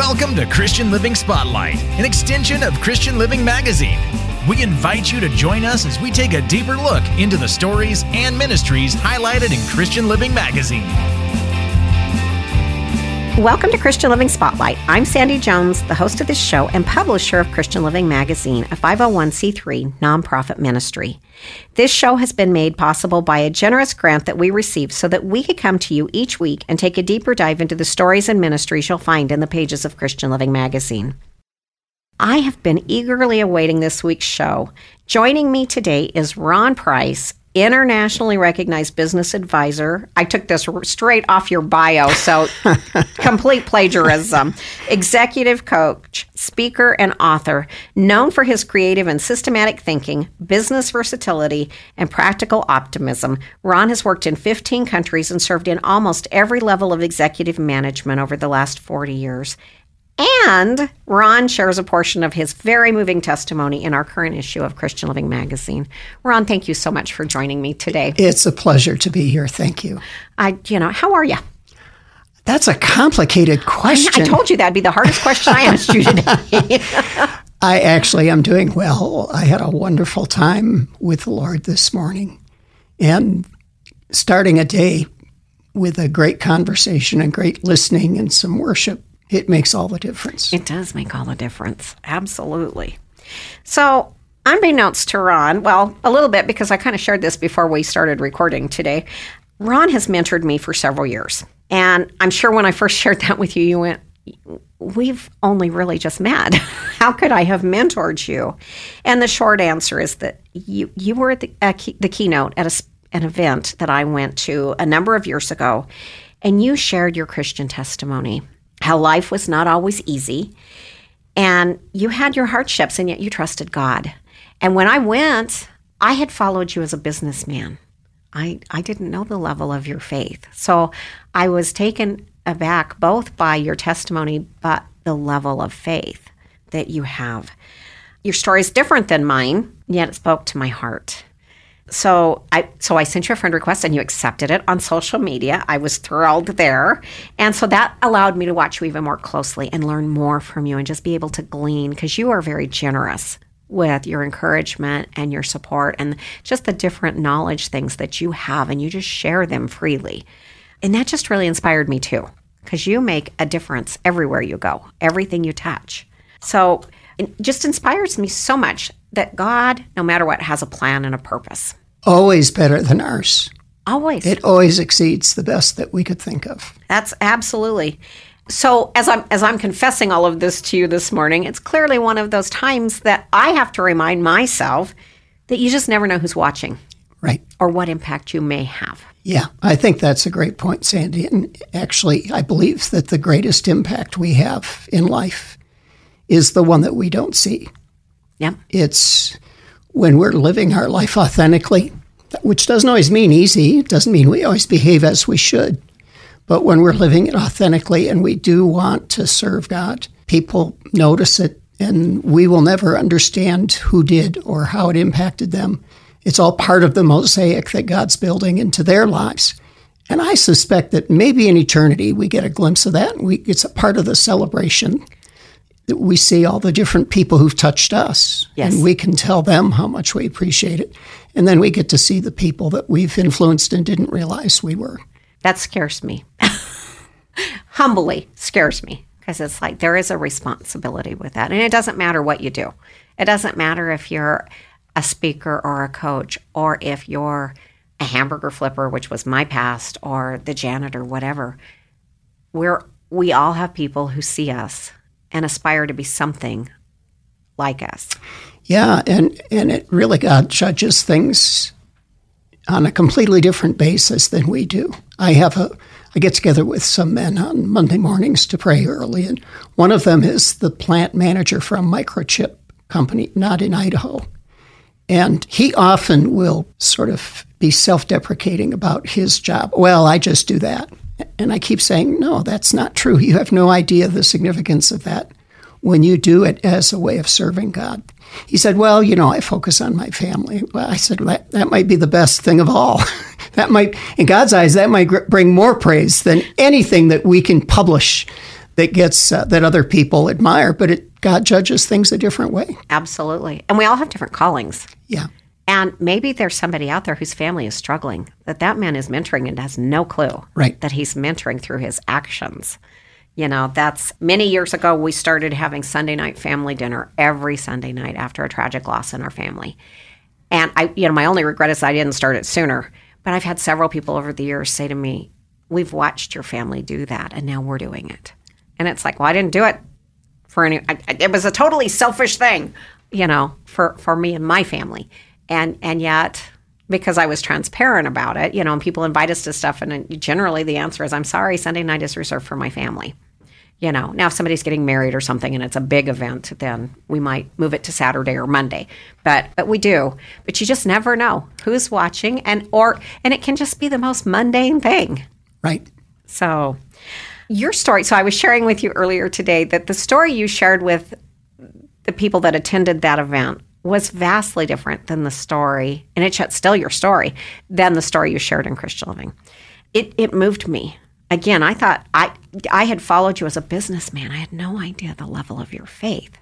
Welcome to Christian Living Spotlight, an extension of Christian Living Magazine. We invite you to join us as we take a deeper look into the stories and ministries highlighted in Christian Living Magazine. Welcome to Christian Living Spotlight. I'm Sandy Jones, the host of this show and publisher of Christian Living Magazine, a 501c3 nonprofit ministry. This show has been made possible by a generous grant that we received so that we could come to you each week and take a deeper dive into the stories and ministries you'll find in the pages of Christian Living Magazine. I have been eagerly awaiting this week's show. Joining me today is Ron Price, internationally recognized business advisor. I took this straight off your bio, so complete plagiarism. Executive coach, speaker, and author, known for his creative and systematic thinking, business versatility, and practical optimism. Ron has worked in 15 countries and served in almost every level of executive management over the last 40 years. And Ron shares a portion of his very moving testimony in our current issue of Christian Living Magazine. Ron, thank you so much for joining me today. It's a pleasure to be here. Thank you. I, you know, how are you? That's a complicated question. I told you that'd be the hardest question I asked you today. I actually am doing well. I had a wonderful time with the Lord this morning and starting a day with a great conversation and great listening and some worship it makes all the difference. It does make all the difference. Absolutely. So, unbeknownst to Ron, well, a little bit because I kind of shared this before we started recording today, Ron has mentored me for several years. And I'm sure when I first shared that with you, you went, We've only really just met. How could I have mentored you? And the short answer is that you, you were at the, key, the keynote at a, an event that I went to a number of years ago, and you shared your Christian testimony how life was not always easy. And you had your hardships, and yet you trusted God. And when I went, I had followed you as a businessman. I, I didn't know the level of your faith. So I was taken aback both by your testimony, but the level of faith that you have. Your story is different than mine, yet it spoke to my heart so I so I sent you a friend request and you accepted it on social media. I was thrilled there. And so that allowed me to watch you even more closely and learn more from you and just be able to glean because you are very generous with your encouragement and your support and just the different knowledge things that you have and you just share them freely. And that just really inspired me too because you make a difference everywhere you go, everything you touch. So it just inspires me so much that God, no matter what, has a plan and a purpose always better than ours. Always. It always exceeds the best that we could think of. That's absolutely. So as I'm as I'm confessing all of this to you this morning, it's clearly one of those times that I have to remind myself that you just never know who's watching. Right. Or what impact you may have. Yeah, I think that's a great point, Sandy. And actually, I believe that the greatest impact we have in life is the one that we don't see. Yeah. It's when we're living our life authentically, which doesn't always mean easy, it doesn't mean we always behave as we should. But when we're living it authentically and we do want to serve God, people notice it and we will never understand who did or how it impacted them. It's all part of the mosaic that God's building into their lives. And I suspect that maybe in eternity we get a glimpse of that. We, it's a part of the celebration we see all the different people who've touched us. Yes. And we can tell them how much we appreciate it. And then we get to see the people that we've influenced and didn't realize we were. That scares me. Humbly scares me because it's like there is a responsibility with that. And it doesn't matter what you do, it doesn't matter if you're a speaker or a coach or if you're a hamburger flipper, which was my past, or the janitor, whatever. We're, we all have people who see us and aspire to be something like us. Yeah, and and it really God judges things on a completely different basis than we do. I have a I get together with some men on Monday mornings to pray early, and one of them is the plant manager from Microchip Company, Nampa Idaho. And he often will sort of be self deprecating about his job. Well, I just do that. And I keep saying, no, that's not true. You have no idea the significance of that when you do it as a way of serving God. He said, Well, you know, I focus on my family. Well, I said, That, that might be the best thing of all. that might, in God's eyes, that might bring more praise than anything that we can publish that gets uh, that other people admire, but it God judges things a different way. Absolutely. And we all have different callings. Yeah. And maybe there's somebody out there whose family is struggling that that man is mentoring and has no clue Right. that he's mentoring through his actions. You know, that's many years ago we started having Sunday night family dinner every Sunday night after a tragic loss in our family. And I, you know, my only regret is I didn't start it sooner. But I've had several people over the years say to me, "We've watched your family do that, and now we're doing it." And it's like, well, I didn't do it for any. I, it was a totally selfish thing, you know, for for me and my family, and and yet because I was transparent about it, you know, and people invite us to stuff, and generally the answer is, "I'm sorry, Sunday night is reserved for my family." You know, now if somebody's getting married or something and it's a big event, then we might move it to Saturday or Monday. But but we do. But you just never know who's watching and or and it can just be the most mundane thing. Right. So your story so I was sharing with you earlier today that the story you shared with the people that attended that event was vastly different than the story, and it's still your story, than the story you shared in Christian Living. It it moved me. Again, I thought I I had followed you as a businessman. I had no idea the level of your faith.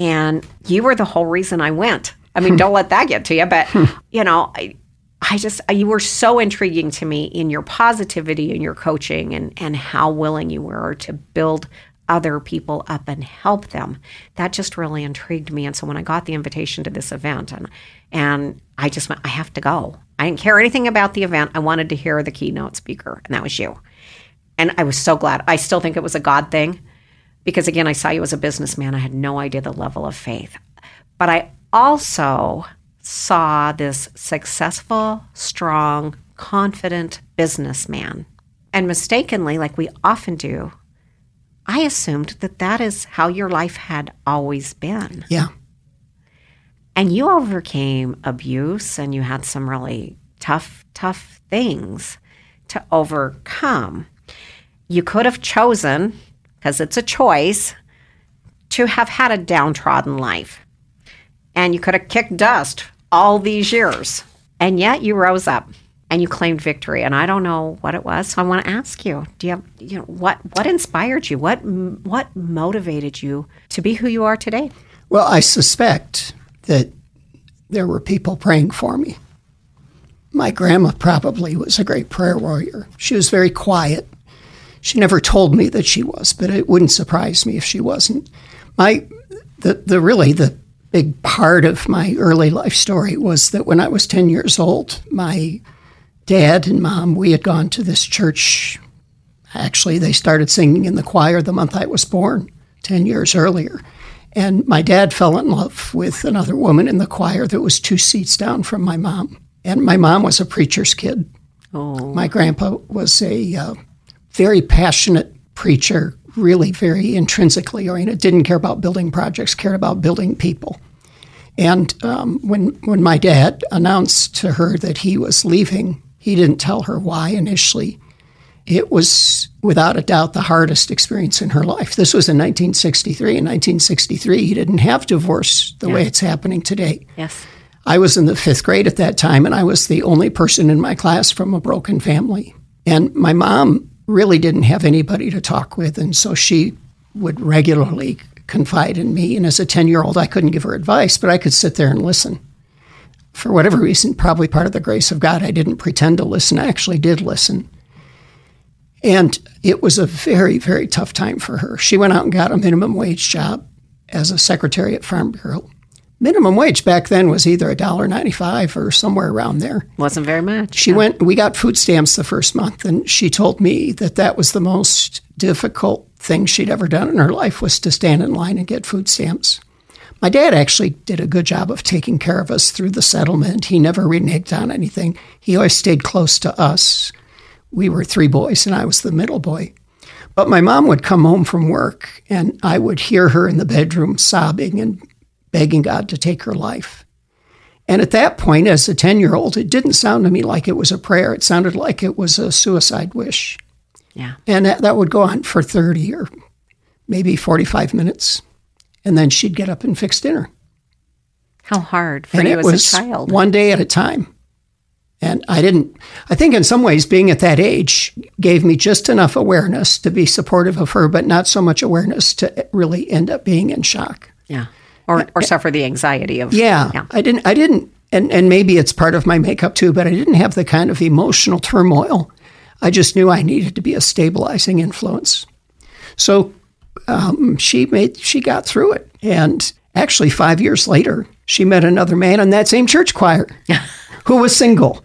And you were the whole reason I went. I mean, don't let that get to you, but you know, I I just you were so intriguing to me in your positivity and your coaching and and how willing you were to build other people up and help them. That just really intrigued me. And so when I got the invitation to this event and and I just went, I have to go. I didn't care anything about the event. I wanted to hear the keynote speaker, and that was you. And I was so glad. I still think it was a God thing because again, I saw you as a businessman. I had no idea the level of faith. But I also saw this successful, strong, confident businessman. And mistakenly, like we often do, I assumed that that is how your life had always been. Yeah. And you overcame abuse and you had some really tough, tough things to overcome. You could have chosen, because it's a choice, to have had a downtrodden life. And you could have kicked dust all these years. And yet you rose up and you claimed victory. And I don't know what it was. So I want to ask you, do you have, you know, what, what inspired you? What, what motivated you to be who you are today? Well, I suspect that there were people praying for me. My grandma probably was a great prayer warrior. She was very quiet. She never told me that she was, but it wouldn't surprise me if she wasn't. My the the really the big part of my early life story was that when I was 10 years old, my dad and mom, we had gone to this church. Actually, they started singing in the choir the month I was born, 10 years earlier. And my dad fell in love with another woman in the choir that was two seats down from my mom. And my mom was a preacher's kid. Oh, My grandpa was a uh, very passionate preacher, really very intrinsically oriented, didn't care about building projects, cared about building people. And um, when, when my dad announced to her that he was leaving, he didn't tell her why initially. It was without a doubt the hardest experience in her life. This was in 1963. In 1963, he didn't have divorce the way it's happening today. yes. I was in the fifth grade at that time, and I was the only person in my class from a broken family. And my mom really didn't have anybody to talk with, and so she would regularly confide in me. And as a 10 year old, I couldn't give her advice, but I could sit there and listen. For whatever reason, probably part of the grace of God, I didn't pretend to listen. I actually did listen. And it was a very, very tough time for her. She went out and got a minimum wage job as a secretary at Farm Bureau. Minimum wage back then was either $1.95 or somewhere around there. Wasn't very much. She went, we got food stamps the first month, and she told me that that was the most difficult thing she'd ever done in her life was to stand in line and get food stamps. My dad actually did a good job of taking care of us through the settlement. He never reneged on anything. He always stayed close to us. We were three boys, and I was the middle boy. But my mom would come home from work, and I would hear her in the bedroom sobbing and begging God to take her life. And at that point, as a 10 year old, it didn't sound to me like it was a prayer. It sounded like it was a suicide wish. Yeah. And that, that would go on for 30 or maybe 45 minutes. And then she'd get up and fix dinner. How hard for and you it as was a child. one day at a time. And I didn't, I think in some ways being at that age gave me just enough awareness to be supportive of her, but not so much awareness to really end up being in shock. Yeah. Or, or suffer the anxiety of. Yeah, Yeah. I didn't, I didn't, and, and maybe it's part of my makeup too, but I didn't have the kind of emotional turmoil. I just knew I needed to be a stabilizing influence. So um, she made, she got through it. And actually, five years later, she met another man in that same church choir who was single.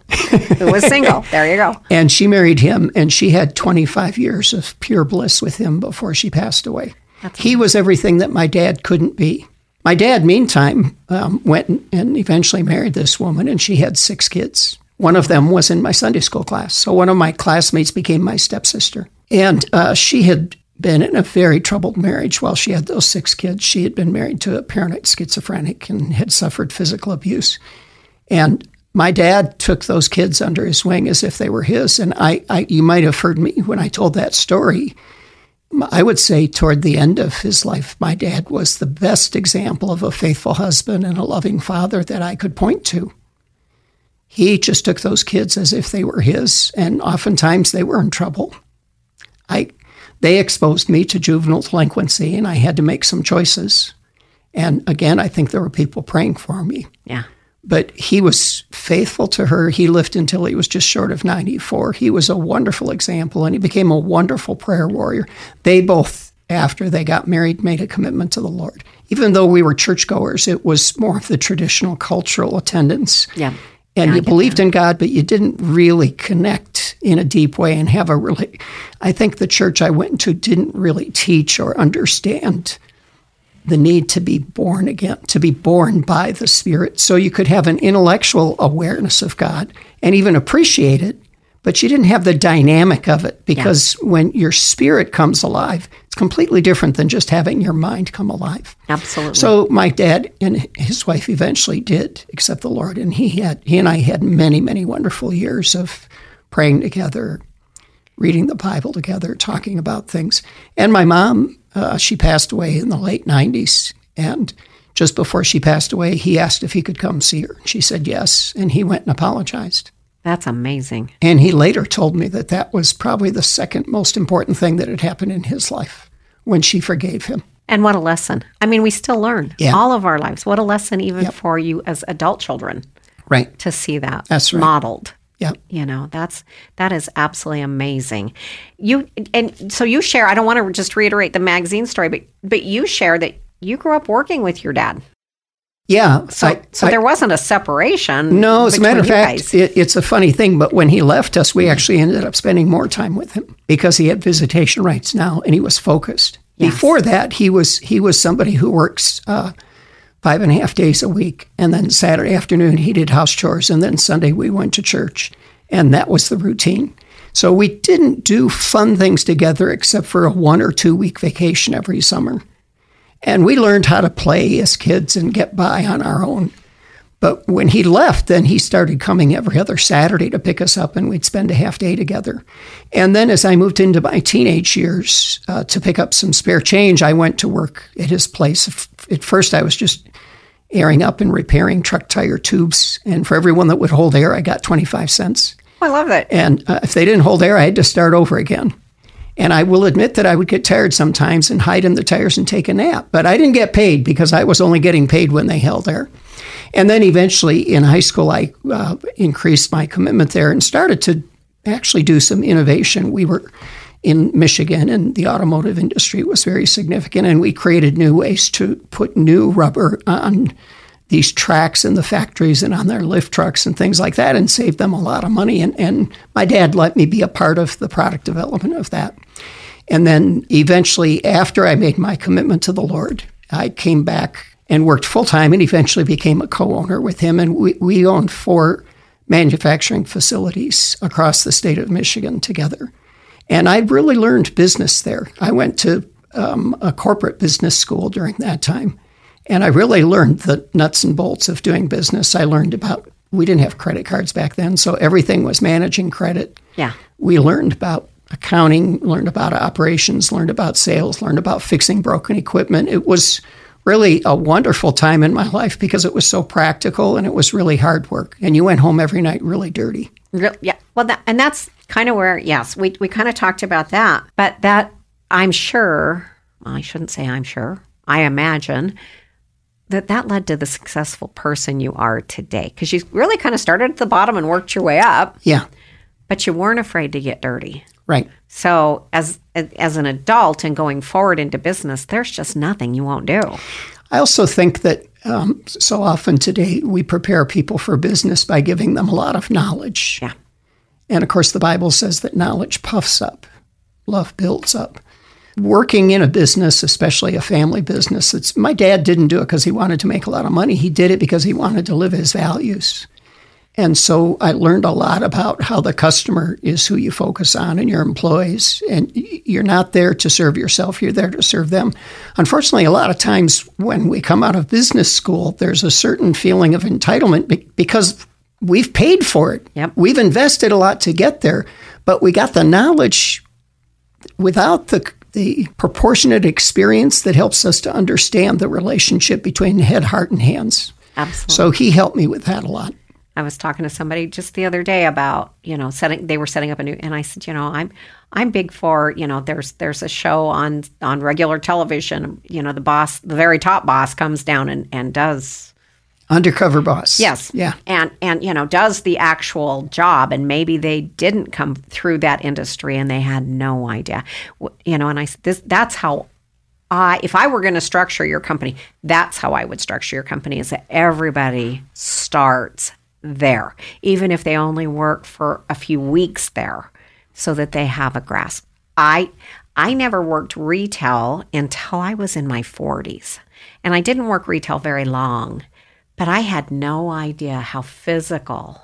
Who was single. there you go. And she married him, and she had 25 years of pure bliss with him before she passed away. he was everything that my dad couldn't be. My dad, meantime, um, went and eventually married this woman, and she had six kids. One of them was in my Sunday school class. So one of my classmates became my stepsister. And uh, she had been in a very troubled marriage while she had those six kids. She had been married to a paranoid schizophrenic and had suffered physical abuse. And my dad took those kids under his wing as if they were his. And I, I you might have heard me when I told that story. I would say toward the end of his life, my dad was the best example of a faithful husband and a loving father that I could point to. He just took those kids as if they were his, and oftentimes they were in trouble. I, they exposed me to juvenile delinquency, and I had to make some choices. And again, I think there were people praying for me Yeah. but he was faithful to her. He lived until he was just short of 94. He was a wonderful example and he became a wonderful prayer warrior. They both, after they got married, made a commitment to the Lord. Even though we were churchgoers, it was more of the traditional cultural attendance. Yeah. And Yeah, you believed in God, but you didn't really connect in a deep way and have a really. I think the church I went to didn't really teach or understand the need to be born again, to be born by the Spirit. So you could have an intellectual awareness of God and even appreciate it, but you didn't have the dynamic of it because when your spirit comes alive, it's completely different than just having your mind come alive. Absolutely. So my dad and his wife eventually did accept the Lord, and he had he and I had many many wonderful years of praying together, reading the Bible together, talking about things. And my mom, uh, she passed away in the late '90s, and just before she passed away, he asked if he could come see her. She said yes, and he went and apologized. That's amazing. And he later told me that that was probably the second most important thing that had happened in his life when she forgave him. And what a lesson. I mean, we still learn Yeah. all of our lives. What a lesson, even for you as adult children, Right. to see that That's right. modeled. Yeah. You know, that's that is absolutely amazing. You and so you share. I don't want to just reiterate the magazine story, but but you share that you grew up working with your dad. Yeah. So I- so I- there wasn't a separation. No, as a matter of fact, it, it's a funny thing, but when he left us, we actually ended up spending more time with him because he had visitation rights now and he was focused. Yes. Before that, he was he was somebody who works uh, five and a half days a week, and then Saturday afternoon he did house chores, and then Sunday we went to church, and that was the routine. So we didn't do fun things together except for a one or two week vacation every summer. And we learned how to play as kids and get by on our own. But when he left, then he started coming every other Saturday to pick us up, and we'd spend a half day together. And then as I moved into my teenage years uh, to pick up some spare change, I went to work at his place. At first, I was just airing up and repairing truck tire tubes. And for everyone that would hold air, I got 25 cents. I love that. And uh, if they didn't hold air, I had to start over again. And I will admit that I would get tired sometimes and hide in the tires and take a nap. But I didn't get paid because I was only getting paid when they held there. And then eventually in high school, I uh, increased my commitment there and started to actually do some innovation. We were in Michigan, and the automotive industry was very significant. And we created new ways to put new rubber on these tracks in the factories and on their lift trucks and things like that and saved them a lot of money. And, and my dad let me be a part of the product development of that. And then eventually, after I made my commitment to the Lord, I came back and worked full time and eventually became a co owner with him. And we, we owned four manufacturing facilities across the state of Michigan together. And I really learned business there. I went to um, a corporate business school during that time. And I really learned the nuts and bolts of doing business. I learned about, we didn't have credit cards back then, so everything was managing credit. Yeah. We learned about accounting, learned about operations, learned about sales, learned about fixing broken equipment. It was really a wonderful time in my life because it was so practical and it was really hard work. And you went home every night really dirty. Yeah. Well, that, and that's kind of where, yes, we, we kind of talked about that. But that, I'm sure, well, I shouldn't say I'm sure, I imagine that that led to the successful person you are today. Because you really kind of started at the bottom and worked your way up, Yeah, but you weren't afraid to get dirty. Right. So as as an adult and going forward into business, there's just nothing you won't do. I also think that um, so often today we prepare people for business by giving them a lot of knowledge. Yeah. And of course, the Bible says that knowledge puffs up, love builds up. Working in a business, especially a family business, it's, my dad didn't do it because he wanted to make a lot of money. He did it because he wanted to live his values. And so I learned a lot about how the customer is who you focus on and your employees. And you're not there to serve yourself, you're there to serve them. Unfortunately, a lot of times when we come out of business school, there's a certain feeling of entitlement because we've paid for it. Yep. We've invested a lot to get there, but we got the knowledge without the the proportionate experience that helps us to understand the relationship between head, heart, and hands. Absolutely. So he helped me with that a lot. I was talking to somebody just the other day about, you know, setting they were setting up a new and I said, you know, I'm I'm big for, you know, there's there's a show on on regular television, you know, the boss, the very top boss comes down and and does Undercover boss. Yes. Yeah. And and you know, does the actual job and maybe they didn't come through that industry and they had no idea. You know, and I s- this that's how I if I were going to structure your company, that's how I would structure your company is that everybody starts there, even if they only work for a few weeks there so that they have a grasp. I I never worked retail until I was in my 40s. And I didn't work retail very long. But I had no idea how physical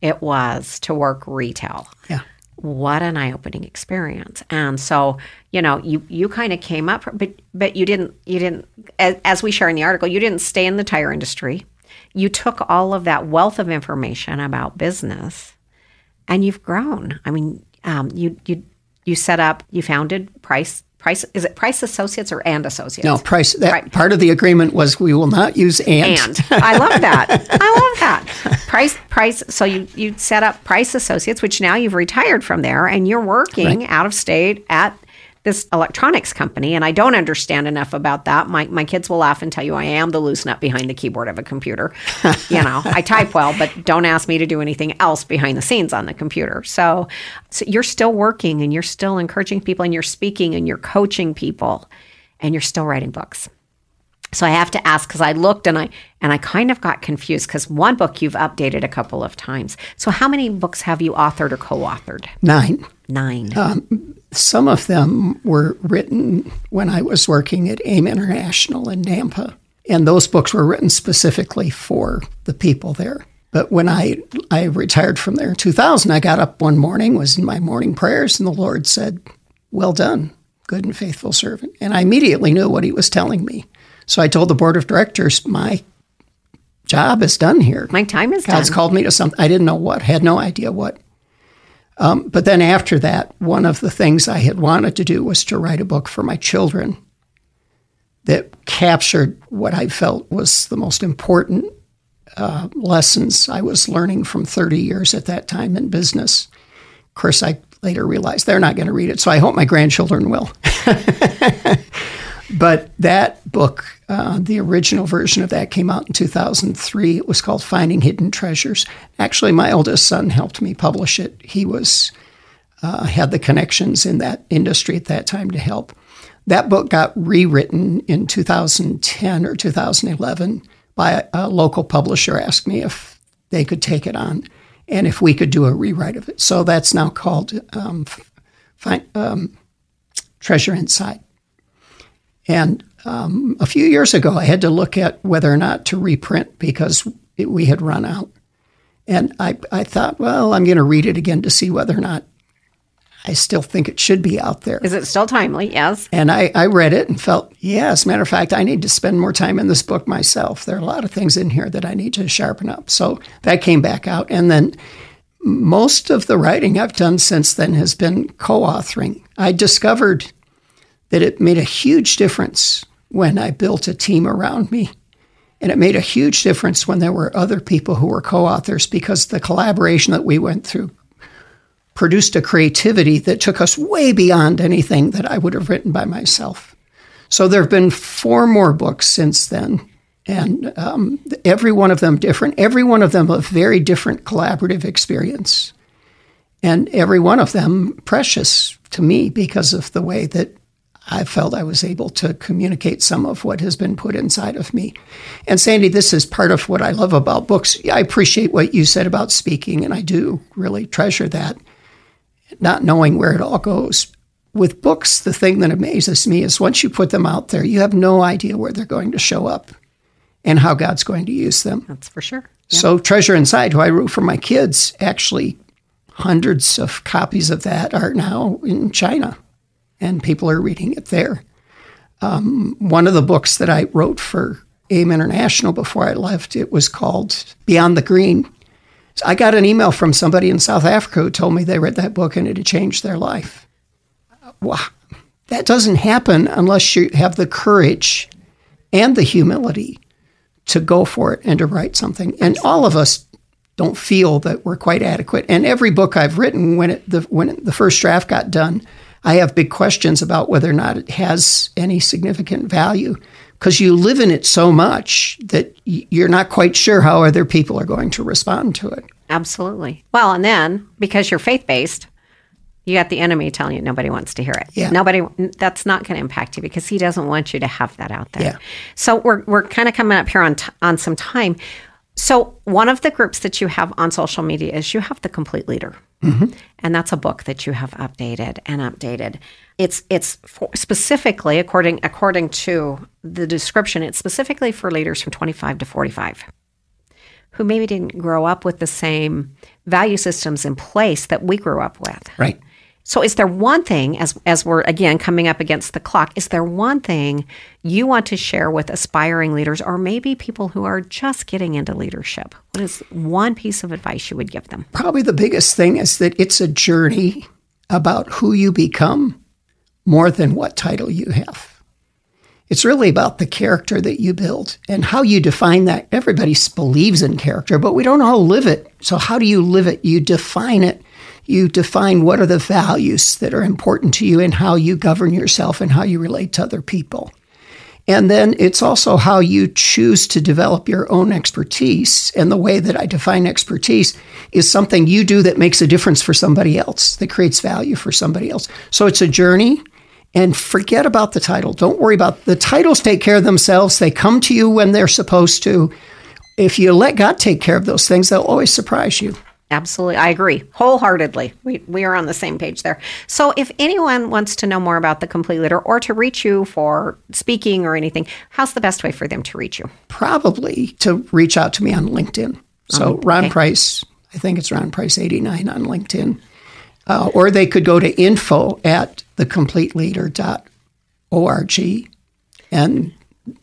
it was to work retail. Yeah. What an eye-opening experience. And so, you know, you you kind of came up, but but you didn't you didn't as, as we share in the article, you didn't stay in the tire industry. You took all of that wealth of information about business, and you've grown. I mean, um, you you you set up, you founded Price Price. Is it Price Associates or And Associates? No, price. That Right. part of the agreement was we will not use and. and I love that. I love that. Price price so you you set up Price Associates which now you've retired from there and you're working out of state at this electronics company and I don't understand enough about that. My my kids will laugh and tell you I am the loose nut behind the keyboard of a computer. you know, I type well, but don't ask me to do anything else behind the scenes on the computer. So so you're still working and you're still encouraging people and you're speaking and you're coaching people and you're still writing books. So I have to ask because I looked and I and I kind of got confused because one book you've updated a couple of times. So how many books have you authored or co-authored? Nine. Nine. Um, Some of them were written when I was working at AIM International in Nampa. And those books were written specifically for the people there. But when I, I retired from there in 2000, I got up one morning, was in my morning prayers, and the Lord said, Well done, good and faithful servant. And I immediately knew what he was telling me. So I told the board of directors, My job is done here. My time is God's done. called me to something. I didn't know what, had no idea what. Um, but then after that, one of the things I had wanted to do was to write a book for my children that captured what I felt was the most important uh, lessons I was learning from 30 years at that time in business. Of course, I later realized they're not going to read it, so I hope my grandchildren will. But that book, uh, the original version of that came out in 2003. It was called Finding Hidden Treasures. Actually, my eldest son helped me publish it. He was uh, had the connections in that industry at that time to help. That book got rewritten in 2010 or 2011 by a, a local publisher. Asked me if they could take it on and if we could do a rewrite of it. So that's now called um, Find, um, Treasure Inside. And um, a few years ago, I had to look at whether or not to reprint because it, we had run out. And I, I thought, well, I'm going to read it again to see whether or not I still think it should be out there. Is it still timely? Yes. And I, I read it and felt, yeah, as a matter of fact, I need to spend more time in this book myself. There are a lot of things in here that I need to sharpen up. So that came back out. And then most of the writing I've done since then has been co authoring. I discovered that it made a huge difference when I built a team around me. And it made a huge difference when there were other people who were co authors because the collaboration that we went through produced a creativity that took us way beyond anything that I would have written by myself. So there have been four more books since then, and um, every one of them different, every one of them a very different collaborative experience, and every one of them precious to me because of the way that I felt I was able to communicate some of what has been put inside of me. And Sandy, this is part of what I love about books. I appreciate what you said about speaking, and I do really treasure that, not knowing where it all goes. With books, the thing that amazes me is once you put them out there, you have no idea where they're going to show up and how God's going to use them. That's for sure. Yeah. So, Treasure Inside, who I wrote for my kids, actually, hundreds of copies of that are now in China and people are reading it there. Um, one of the books that I wrote for AIM International before I left, it was called Beyond the Green. So I got an email from somebody in South Africa who told me they read that book and it had changed their life. Wow. That doesn't happen unless you have the courage and the humility to go for it and to write something. And all of us don't feel that we're quite adequate. And every book I've written, when it, the when it, the first draft got done, I have big questions about whether or not it has any significant value because you live in it so much that you're not quite sure how other people are going to respond to it. Absolutely. Well, and then because you're faith based, you got the enemy telling you nobody wants to hear it. Yeah. Nobody that's not going to impact you because he doesn't want you to have that out there. Yeah. So we're we're kind of coming up here on t- on some time. So one of the groups that you have on social media is you have the complete leader. Mm-hmm. And that's a book that you have updated and updated. It's it's specifically according according to the description, it's specifically for leaders from 25 to 45 who maybe didn't grow up with the same value systems in place that we grew up with. Right. So is there one thing as as we're again coming up against the clock, is there one thing you want to share with aspiring leaders or maybe people who are just getting into leadership? What is one piece of advice you would give them? Probably the biggest thing is that it's a journey about who you become more than what title you have. It's really about the character that you build and how you define that. Everybody believes in character, but we don't all live it. So, how do you live it? You define it you define what are the values that are important to you and how you govern yourself and how you relate to other people. And then it's also how you choose to develop your own expertise. And the way that I define expertise is something you do that makes a difference for somebody else, that creates value for somebody else. So it's a journey. And forget about the title. Don't worry about the titles take care of themselves. They come to you when they're supposed to. If you let God take care of those things, they'll always surprise you. Absolutely. I agree wholeheartedly. We, we are on the same page there. So, if anyone wants to know more about the Complete Leader or to reach you for speaking or anything, how's the best way for them to reach you? Probably to reach out to me on LinkedIn. So, oh, okay. Ron Price, I think it's Ron Price 89 on LinkedIn. Uh, or they could go to info at thecompleteleader.org. And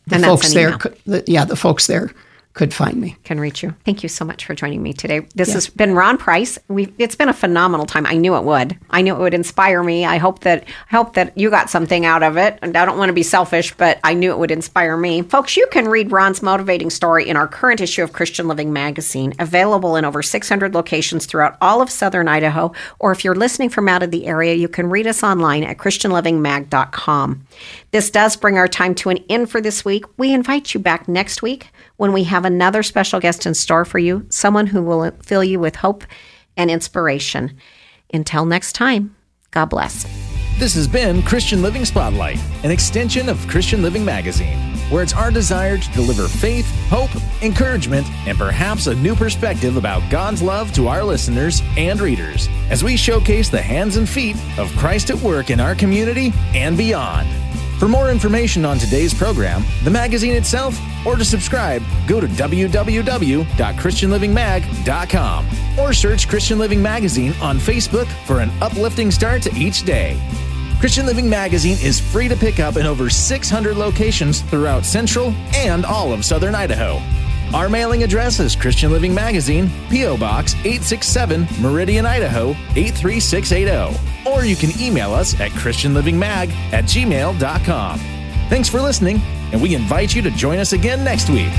the and folks there, could, the, yeah, the folks there could find me. Can reach you. Thank you so much for joining me today. This has been Ron Price. We it's been a phenomenal time. I knew it would. I knew it would inspire me. I hope that I hope that you got something out of it. And I don't want to be selfish, but I knew it would inspire me. Folks, you can read Ron's motivating story in our current issue of Christian Living magazine, available in over 600 locations throughout all of southern Idaho, or if you're listening from out of the area, you can read us online at christianlivingmag.com. This does bring our time to an end for this week. We invite you back next week when we have another special guest in store for you, someone who will fill you with hope and inspiration. Until next time, God bless. This has been Christian Living Spotlight, an extension of Christian Living Magazine, where it's our desire to deliver faith, hope, encouragement, and perhaps a new perspective about God's love to our listeners and readers as we showcase the hands and feet of Christ at work in our community and beyond. For more information on today's program, the magazine itself, or to subscribe, go to www.christianlivingmag.com or search Christian Living Magazine on Facebook for an uplifting start to each day. Christian Living Magazine is free to pick up in over 600 locations throughout central and all of southern Idaho. Our mailing address is Christian Living Magazine, P.O. Box 867, Meridian, Idaho 83680. Or you can email us at ChristianLivingMag at gmail.com. Thanks for listening and we invite you to join us again next week.